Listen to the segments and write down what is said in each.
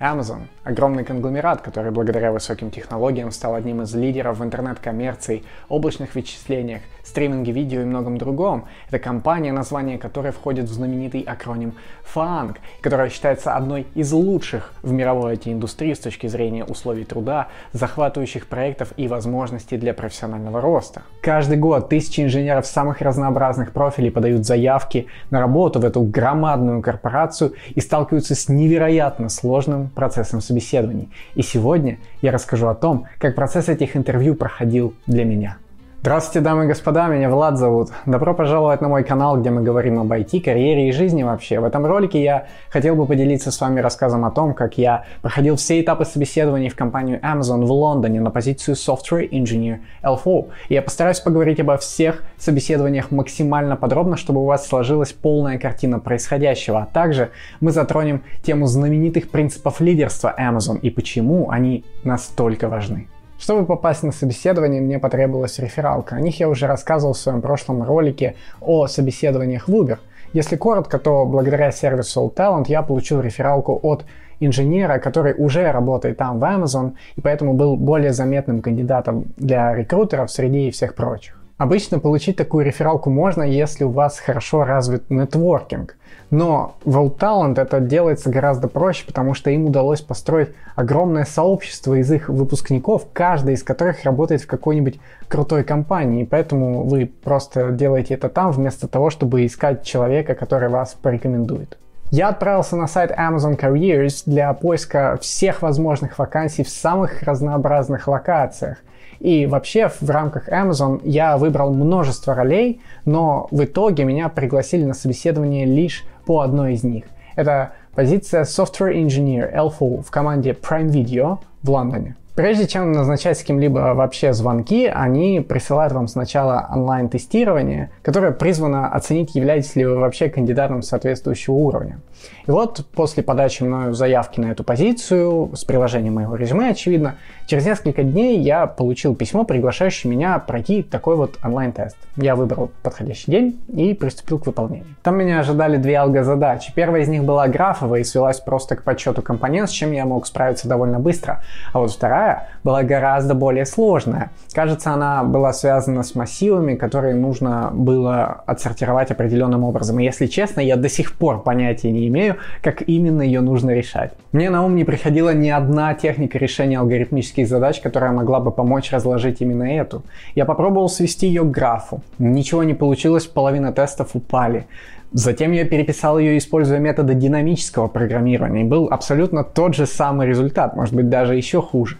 Amazon – огромный конгломерат, который благодаря высоким технологиям стал одним из лидеров в интернет-коммерции, облачных вычислениях, стриминге видео и многом другом. Это компания, название которой входит в знаменитый акроним FANG, которая считается одной из лучших в мировой IT-индустрии с точки зрения условий труда, захватывающих проектов и возможностей для профессионального роста. Каждый год тысячи инженеров самых разнообразных профилей подают заявки на работу в эту громадную корпорацию и сталкиваются с невероятно сложным процессом собеседований. И сегодня я расскажу о том, как процесс этих интервью проходил для меня. Здравствуйте, дамы и господа, меня Влад зовут. Добро пожаловать на мой канал, где мы говорим об IT, карьере и жизни вообще. В этом ролике я хотел бы поделиться с вами рассказом о том, как я проходил все этапы собеседований в компанию Amazon в Лондоне на позицию Software Engineer L4. И я постараюсь поговорить обо всех собеседованиях максимально подробно, чтобы у вас сложилась полная картина происходящего. А также мы затронем тему знаменитых принципов лидерства Amazon и почему они настолько важны. Чтобы попасть на собеседование, мне потребовалась рефералка. О них я уже рассказывал в своем прошлом ролике о собеседованиях в Uber. Если коротко, то благодаря сервису All Talent я получил рефералку от инженера, который уже работает там в Amazon, и поэтому был более заметным кандидатом для рекрутеров среди всех прочих. Обычно получить такую рефералку можно, если у вас хорошо развит нетворкинг. Но в Talent это делается гораздо проще, потому что им удалось построить огромное сообщество из их выпускников, каждый из которых работает в какой-нибудь крутой компании. Поэтому вы просто делаете это там, вместо того, чтобы искать человека, который вас порекомендует. Я отправился на сайт Amazon Careers для поиска всех возможных вакансий в самых разнообразных локациях. И вообще в рамках Amazon я выбрал множество ролей, но в итоге меня пригласили на собеседование лишь по одной из них. Это позиция Software Engineer L4 в команде Prime Video в Лондоне. Прежде чем назначать с кем-либо вообще звонки, они присылают вам сначала онлайн-тестирование, которое призвано оценить, являетесь ли вы вообще кандидатом соответствующего уровня. И вот после подачи мною заявки на эту позицию, с приложением моего резюме, очевидно, через несколько дней я получил письмо, приглашающее меня пройти такой вот онлайн-тест. Я выбрал подходящий день и приступил к выполнению. Там меня ожидали две алго-задачи. Первая из них была графовая и свелась просто к подсчету компонент, с чем я мог справиться довольно быстро. А вот вторая была гораздо более сложная. Кажется, она была связана с массивами, которые нужно было отсортировать определенным образом. И если честно, я до сих пор понятия не имею, как именно ее нужно решать. Мне на ум не приходила ни одна техника решения алгоритмических задач, которая могла бы помочь разложить именно эту. Я попробовал свести ее к графу. Ничего не получилось, половина тестов упали. Затем я переписал ее, используя методы динамического программирования, и был абсолютно тот же самый результат, может быть даже еще хуже.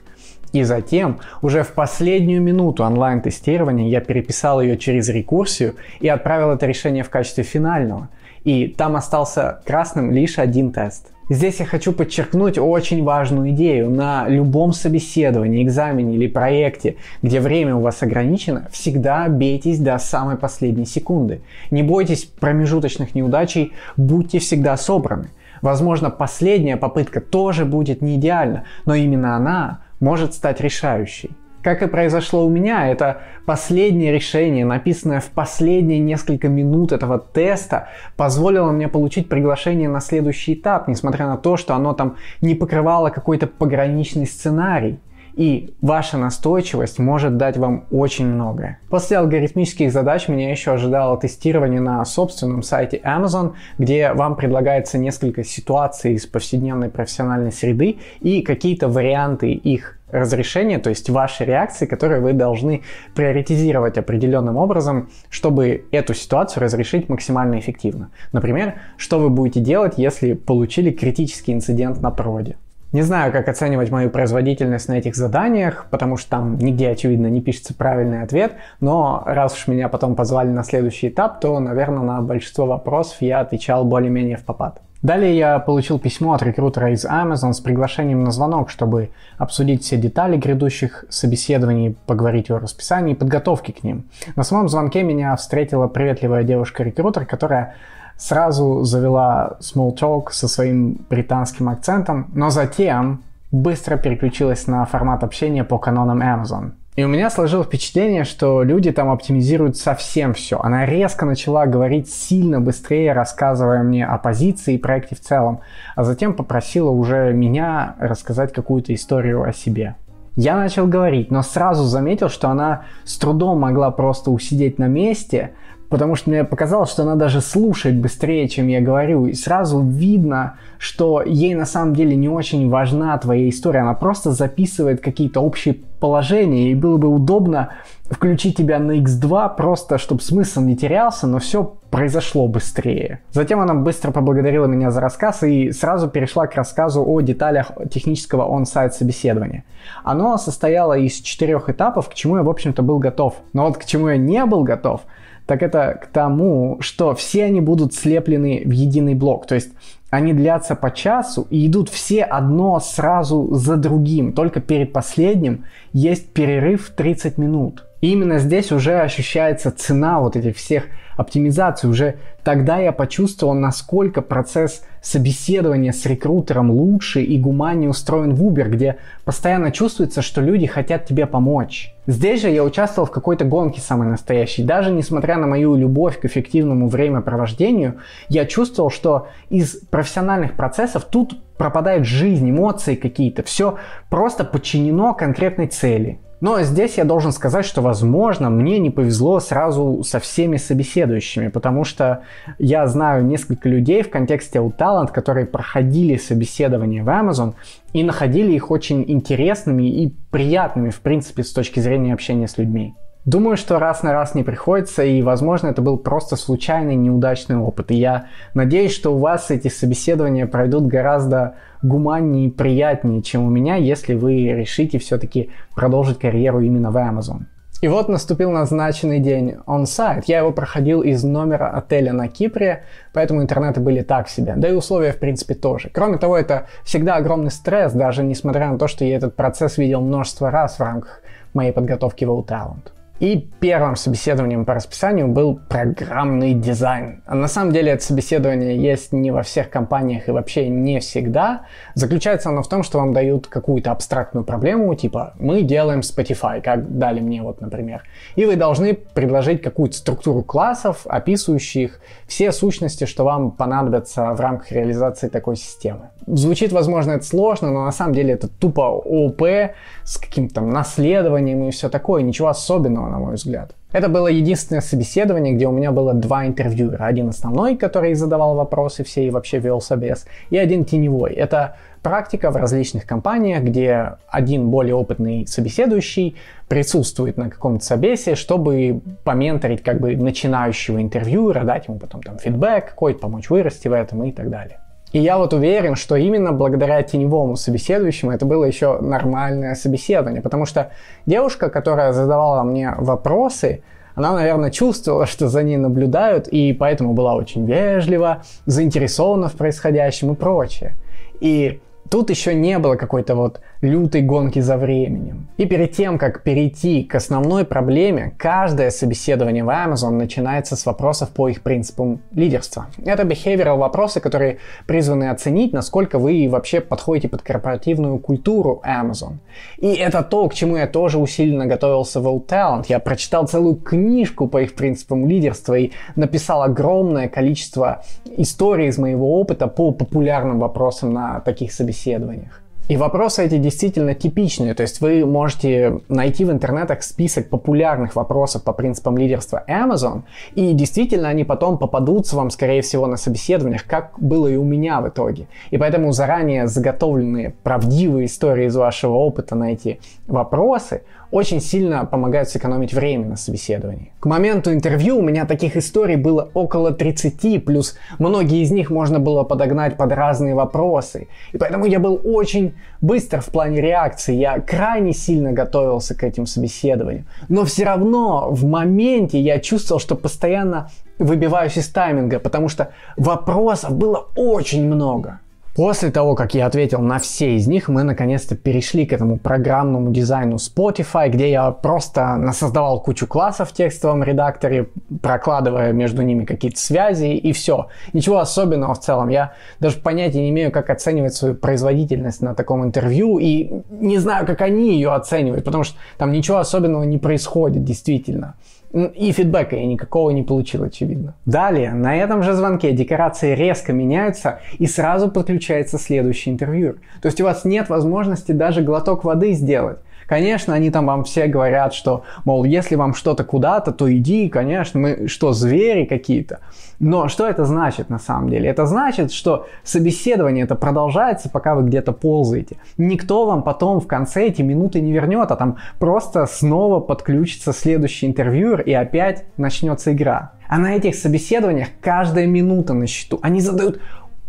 И затем, уже в последнюю минуту онлайн-тестирования, я переписал ее через рекурсию и отправил это решение в качестве финального – и там остался красным лишь один тест. Здесь я хочу подчеркнуть очень важную идею. На любом собеседовании, экзамене или проекте, где время у вас ограничено, всегда бейтесь до самой последней секунды. Не бойтесь промежуточных неудачей, будьте всегда собраны. Возможно, последняя попытка тоже будет не идеальна, но именно она может стать решающей. Как и произошло у меня, это последнее решение, написанное в последние несколько минут этого теста, позволило мне получить приглашение на следующий этап, несмотря на то, что оно там не покрывало какой-то пограничный сценарий. И ваша настойчивость может дать вам очень многое. После алгоритмических задач меня еще ожидало тестирование на собственном сайте Amazon, где вам предлагается несколько ситуаций из повседневной профессиональной среды и какие-то варианты их разрешения, то есть ваши реакции, которые вы должны приоритизировать определенным образом, чтобы эту ситуацию разрешить максимально эффективно. Например, что вы будете делать, если получили критический инцидент на проводе. Не знаю, как оценивать мою производительность на этих заданиях, потому что там нигде, очевидно, не пишется правильный ответ, но раз уж меня потом позвали на следующий этап, то, наверное, на большинство вопросов я отвечал более-менее в попад. Далее я получил письмо от рекрутера из Amazon с приглашением на звонок, чтобы обсудить все детали грядущих собеседований, поговорить о расписании и подготовке к ним. На самом звонке меня встретила приветливая девушка-рекрутер, которая сразу завела small talk со своим британским акцентом, но затем быстро переключилась на формат общения по канонам Amazon. И у меня сложилось впечатление, что люди там оптимизируют совсем все. Она резко начала говорить сильно быстрее, рассказывая мне о позиции и проекте в целом, а затем попросила уже меня рассказать какую-то историю о себе. Я начал говорить, но сразу заметил, что она с трудом могла просто усидеть на месте, потому что мне показалось, что она даже слушает быстрее, чем я говорю, и сразу видно, что ей на самом деле не очень важна твоя история, она просто записывает какие-то общие положения, и было бы удобно включить тебя на X2 просто, чтобы смысл не терялся, но все произошло быстрее. Затем она быстро поблагодарила меня за рассказ и сразу перешла к рассказу о деталях технического он-сайт собеседования. Оно состояло из четырех этапов, к чему я, в общем-то, был готов. Но вот к чему я не был готов – так это к тому, что все они будут слеплены в единый блок. То есть они длятся по часу и идут все одно сразу за другим. Только перед последним есть перерыв 30 минут. И именно здесь уже ощущается цена вот этих всех оптимизаций. Уже тогда я почувствовал, насколько процесс собеседования с рекрутером лучше и гуманнее устроен в Uber, где постоянно чувствуется, что люди хотят тебе помочь. Здесь же я участвовал в какой-то гонке самой настоящей. Даже несмотря на мою любовь к эффективному времяпровождению, я чувствовал, что из профессиональных процессов тут пропадает жизнь, эмоции какие-то. Все просто подчинено конкретной цели. Но здесь я должен сказать, что, возможно, мне не повезло сразу со всеми собеседующими, потому что я знаю несколько людей в контексте Talent, которые проходили собеседование в Amazon и находили их очень интересными и приятными, в принципе, с точки зрения общения с людьми. Думаю, что раз на раз не приходится, и, возможно, это был просто случайный неудачный опыт. И я надеюсь, что у вас эти собеседования пройдут гораздо гуманнее и приятнее, чем у меня, если вы решите все-таки продолжить карьеру именно в Amazon. И вот наступил назначенный день он-сайт. Я его проходил из номера отеля на Кипре, поэтому интернеты были так себе. Да и условия, в принципе, тоже. Кроме того, это всегда огромный стресс, даже несмотря на то, что я этот процесс видел множество раз в рамках моей подготовки в Talent. И первым собеседованием по расписанию был программный дизайн. А на самом деле это собеседование есть не во всех компаниях и вообще не всегда. Заключается оно в том, что вам дают какую-то абстрактную проблему, типа мы делаем Spotify, как дали мне вот, например. И вы должны предложить какую-то структуру классов, описывающих все сущности, что вам понадобятся в рамках реализации такой системы. Звучит, возможно, это сложно, но на самом деле это тупо ООП с каким-то наследованием и все такое, ничего особенного, на мой взгляд. Это было единственное собеседование, где у меня было два интервьюера. Один основной, который задавал вопросы все и вообще вел собес, и один теневой. Это практика в различных компаниях, где один более опытный собеседующий присутствует на каком-то собесе, чтобы поменторить как бы начинающего интервьюера, дать ему потом там фидбэк какой-то, помочь вырасти в этом и так далее. И я вот уверен, что именно благодаря теневому собеседующему это было еще нормальное собеседование, потому что девушка, которая задавала мне вопросы, она, наверное, чувствовала, что за ней наблюдают, и поэтому была очень вежлива, заинтересована в происходящем и прочее. И Тут еще не было какой-то вот лютой гонки за временем. И перед тем, как перейти к основной проблеме, каждое собеседование в Amazon начинается с вопросов по их принципам лидерства. Это behavioral вопросы, которые призваны оценить, насколько вы вообще подходите под корпоративную культуру Amazon. И это то, к чему я тоже усиленно готовился в All Talent. Я прочитал целую книжку по их принципам лидерства и написал огромное количество историй из моего опыта по популярным вопросам на таких собеседованиях. И вопросы эти действительно типичные, то есть вы можете найти в интернетах список популярных вопросов по принципам лидерства Amazon, и действительно они потом попадутся вам, скорее всего, на собеседованиях, как было и у меня в итоге. И поэтому заранее заготовленные правдивые истории из вашего опыта на эти вопросы очень сильно помогают сэкономить время на собеседовании. К моменту интервью у меня таких историй было около 30, плюс многие из них можно было подогнать под разные вопросы. И поэтому я был очень быстр в плане реакции, я крайне сильно готовился к этим собеседованиям. Но все равно в моменте я чувствовал, что постоянно выбиваюсь из тайминга, потому что вопросов было очень много. После того, как я ответил на все из них, мы наконец-то перешли к этому программному дизайну Spotify, где я просто насоздавал кучу классов в текстовом редакторе, прокладывая между ними какие-то связи и все. Ничего особенного в целом. Я даже понятия не имею, как оценивать свою производительность на таком интервью и не знаю, как они ее оценивают, потому что там ничего особенного не происходит действительно. И фидбэка я никакого не получил, очевидно. Далее, на этом же звонке декорации резко меняются и сразу подключается следующий интервью. То есть у вас нет возможности даже глоток воды сделать. Конечно, они там вам все говорят, что, мол, если вам что-то куда-то, то иди, конечно, мы что, звери какие-то. Но что это значит на самом деле? Это значит, что собеседование это продолжается, пока вы где-то ползаете. Никто вам потом в конце эти минуты не вернет, а там просто снова подключится следующий интервьюер и опять начнется игра. А на этих собеседованиях каждая минута на счету. Они задают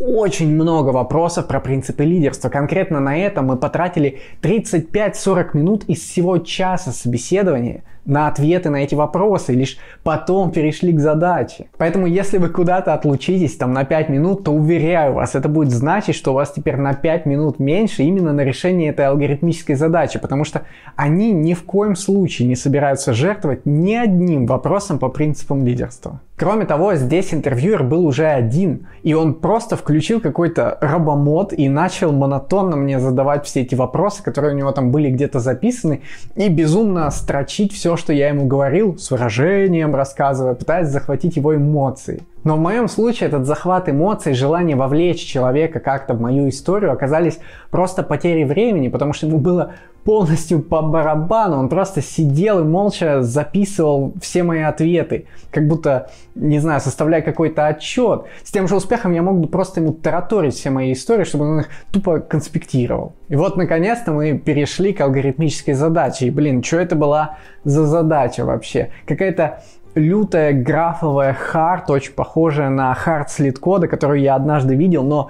очень много вопросов про принципы лидерства. Конкретно на это мы потратили 35-40 минут из всего часа собеседования на ответы на эти вопросы, лишь потом перешли к задаче. Поэтому если вы куда-то отлучитесь там на 5 минут, то уверяю вас, это будет значить, что у вас теперь на 5 минут меньше именно на решение этой алгоритмической задачи, потому что они ни в коем случае не собираются жертвовать ни одним вопросом по принципам лидерства. Кроме того, здесь интервьюер был уже один, и он просто включил какой-то робомод и начал монотонно мне задавать все эти вопросы, которые у него там были где-то записаны, и безумно строчить все, что я ему говорил, с выражением рассказывая, пытаясь захватить его эмоции. Но в моем случае этот захват эмоций, желание вовлечь человека как-то в мою историю оказались просто потерей времени, потому что ему было полностью по барабану. Он просто сидел и молча записывал все мои ответы, как будто, не знаю, составляя какой-то отчет. С тем же успехом я мог бы просто ему тараторить все мои истории, чтобы он их тупо конспектировал. И вот, наконец-то, мы перешли к алгоритмической задаче. И, блин, что это была за задача вообще? Какая-то лютая графовая хард, очень похожая на хард слит кода, которую я однажды видел, но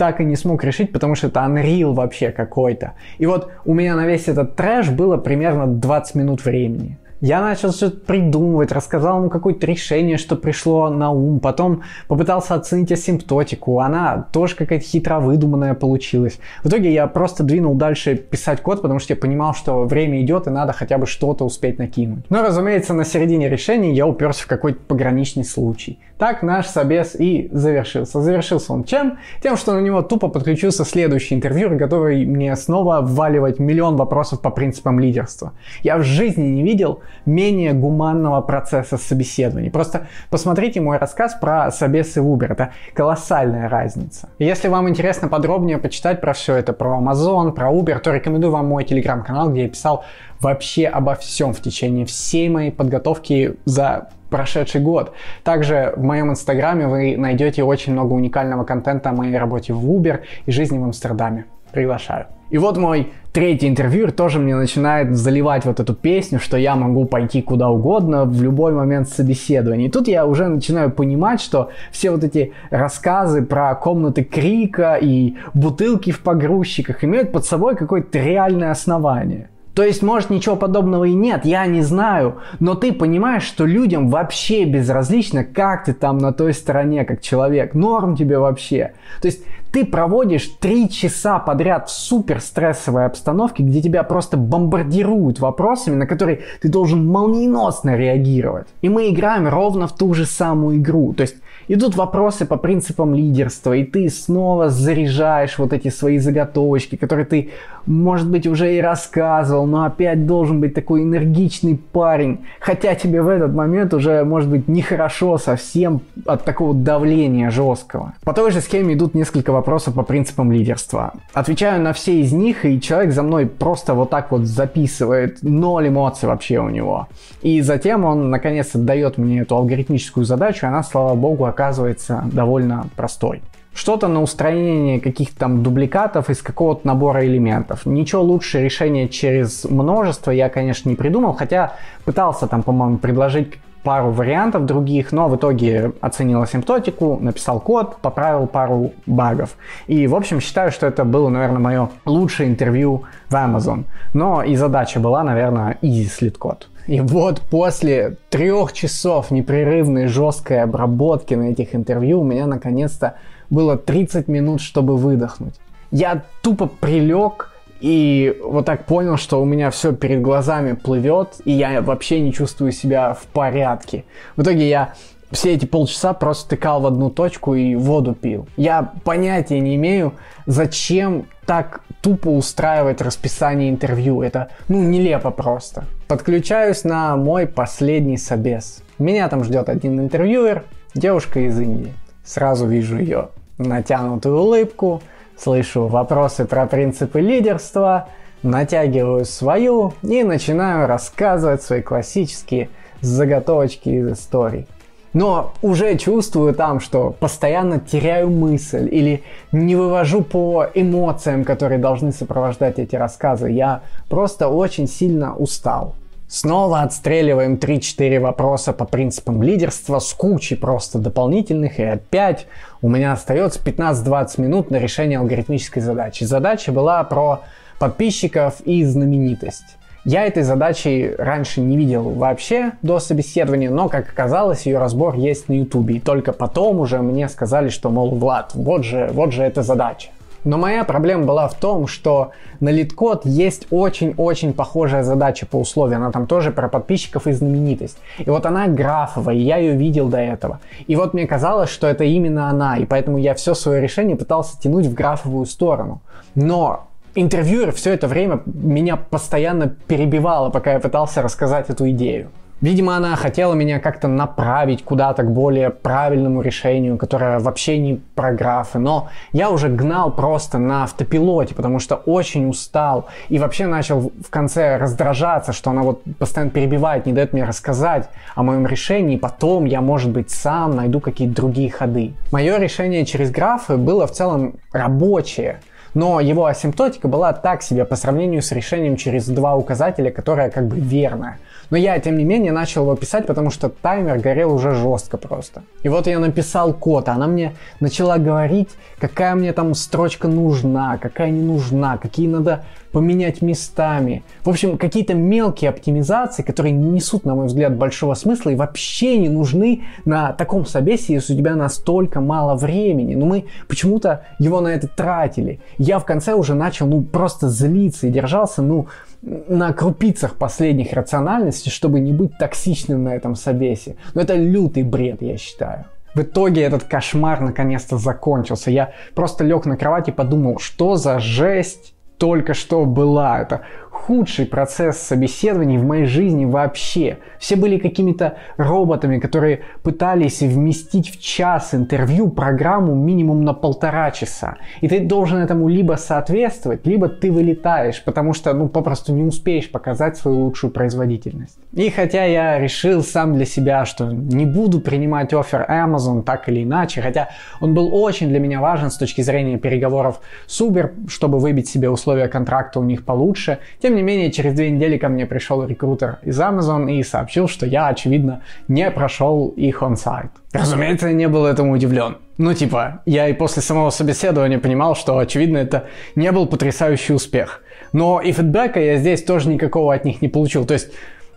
так и не смог решить, потому что это Unreal вообще какой-то. И вот у меня на весь этот трэш было примерно 20 минут времени. Я начал что-то придумывать, рассказал ему какое-то решение, что пришло на ум, потом попытался оценить асимптотику, она тоже какая-то хитро выдуманная получилась. В итоге я просто двинул дальше писать код, потому что я понимал, что время идет и надо хотя бы что-то успеть накинуть. Но, разумеется, на середине решения я уперся в какой-то пограничный случай. Так наш собес и завершился. Завершился он чем? Тем, что на него тупо подключился следующий интервью, готовый мне снова вваливать миллион вопросов по принципам лидерства. Я в жизни не видел менее гуманного процесса собеседований. Просто посмотрите мой рассказ про собесы в Uber. Это колоссальная разница. Если вам интересно подробнее почитать про все это, про Amazon, про Uber, то рекомендую вам мой телеграм-канал, где я писал вообще обо всем в течение всей моей подготовки за прошедший год. Также в моем инстаграме вы найдете очень много уникального контента о моей работе в Uber и жизни в Амстердаме. Приглашаю. И вот мой третий интервьюер тоже мне начинает заливать вот эту песню, что я могу пойти куда угодно в любой момент собеседования. И тут я уже начинаю понимать, что все вот эти рассказы про комнаты крика и бутылки в погрузчиках имеют под собой какое-то реальное основание. То есть, может, ничего подобного и нет, я не знаю, но ты понимаешь, что людям вообще безразлично, как ты там на той стороне, как человек, норм тебе вообще. То есть, ты проводишь три часа подряд в супер стрессовой обстановке, где тебя просто бомбардируют вопросами, на которые ты должен молниеносно реагировать. И мы играем ровно в ту же самую игру. То есть, идут вопросы по принципам лидерства, и ты снова заряжаешь вот эти свои заготовочки, которые ты, может быть, уже и рассказывал, но опять должен быть такой энергичный парень, хотя тебе в этот момент уже, может быть, нехорошо совсем от такого давления жесткого. По той же схеме идут несколько вопросов по принципам лидерства. Отвечаю на все из них, и человек за мной просто вот так вот записывает, ноль эмоций вообще у него. И затем он, наконец, дает мне эту алгоритмическую задачу, и она, слава богу, оказывается довольно простой. Что-то на устранение каких-то там дубликатов из какого-то набора элементов. Ничего лучше решения через множество я, конечно, не придумал, хотя пытался там, по-моему, предложить пару вариантов других, но в итоге оценил асимптотику, написал код, поправил пару багов. И, в общем, считаю, что это было, наверное, мое лучшее интервью в Amazon. Но и задача была, наверное, easy слит код. И вот после трех часов непрерывной жесткой обработки на этих интервью у меня наконец-то было 30 минут, чтобы выдохнуть. Я тупо прилег и вот так понял, что у меня все перед глазами плывет, и я вообще не чувствую себя в порядке. В итоге я все эти полчаса просто тыкал в одну точку и воду пил. Я понятия не имею, зачем так тупо устраивать расписание интервью. Это, ну, нелепо просто. Подключаюсь на мой последний собес. Меня там ждет один интервьюер, девушка из Индии. Сразу вижу ее натянутую улыбку, слышу вопросы про принципы лидерства, натягиваю свою и начинаю рассказывать свои классические заготовочки из историй. Но уже чувствую там, что постоянно теряю мысль или не вывожу по эмоциям, которые должны сопровождать эти рассказы. Я просто очень сильно устал. Снова отстреливаем 3-4 вопроса по принципам лидерства с кучей просто дополнительных. И опять у меня остается 15-20 минут на решение алгоритмической задачи. Задача была про подписчиков и знаменитость. Я этой задачи раньше не видел вообще до собеседования, но, как оказалось, ее разбор есть на ютубе. И только потом уже мне сказали, что, мол, Влад, вот же, вот же эта задача. Но моя проблема была в том, что на LeetCode есть очень-очень похожая задача по условиям. Она там тоже про подписчиков и знаменитость. И вот она графовая, и я ее видел до этого. И вот мне казалось, что это именно она, и поэтому я все свое решение пытался тянуть в графовую сторону. Но интервьюер все это время меня постоянно перебивала, пока я пытался рассказать эту идею. Видимо, она хотела меня как-то направить куда-то к более правильному решению, которое вообще не про графы. Но я уже гнал просто на автопилоте, потому что очень устал. И вообще начал в конце раздражаться, что она вот постоянно перебивает, не дает мне рассказать о моем решении. Потом я, может быть, сам найду какие-то другие ходы. Мое решение через графы было в целом рабочее. Но его асимптотика была так себе по сравнению с решением через два указателя, которое как бы верное. Но я, тем не менее, начал его писать, потому что таймер горел уже жестко просто. И вот я написал код, а она мне начала говорить, какая мне там строчка нужна, какая не нужна, какие надо поменять местами. В общем, какие-то мелкие оптимизации, которые не несут, на мой взгляд, большого смысла и вообще не нужны на таком собесе, если у тебя настолько мало времени. Но мы почему-то его на это тратили. Я в конце уже начал, ну, просто злиться и держался, ну, на крупицах последних рациональности, чтобы не быть токсичным на этом собесе. Но это лютый бред, я считаю. В итоге этот кошмар наконец-то закончился. Я просто лег на кровать и подумал, что за жесть только что была. Это худший процесс собеседований в моей жизни вообще. Все были какими-то роботами, которые пытались вместить в час интервью программу минимум на полтора часа. И ты должен этому либо соответствовать, либо ты вылетаешь, потому что ну попросту не успеешь показать свою лучшую производительность. И хотя я решил сам для себя, что не буду принимать офер Amazon так или иначе, хотя он был очень для меня важен с точки зрения переговоров с Uber, чтобы выбить себе условия контракта у них получше, тем тем не менее, через две недели ко мне пришел рекрутер из Amazon и сообщил, что я, очевидно, не прошел их он-сайт. Разумеется, я не был этому удивлен. Ну, типа, я и после самого собеседования понимал, что, очевидно, это не был потрясающий успех. Но и фидбэка я здесь тоже никакого от них не получил. То есть,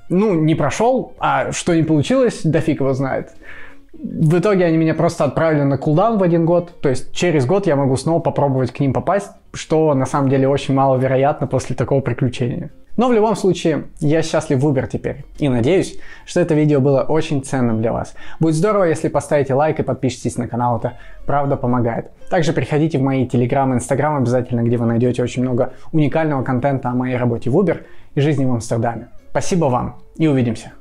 ну, не прошел, а что не получилось, да фиг его знает. В итоге они меня просто отправили на кулдаун в один год, то есть через год я могу снова попробовать к ним попасть, что на самом деле очень маловероятно после такого приключения. Но в любом случае, я счастлив в Uber теперь. И надеюсь, что это видео было очень ценным для вас. Будет здорово, если поставите лайк и подпишитесь на канал, это правда помогает. Также приходите в мои Telegram и Instagram обязательно, где вы найдете очень много уникального контента о моей работе в Uber и жизни в Амстердаме. Спасибо вам и увидимся.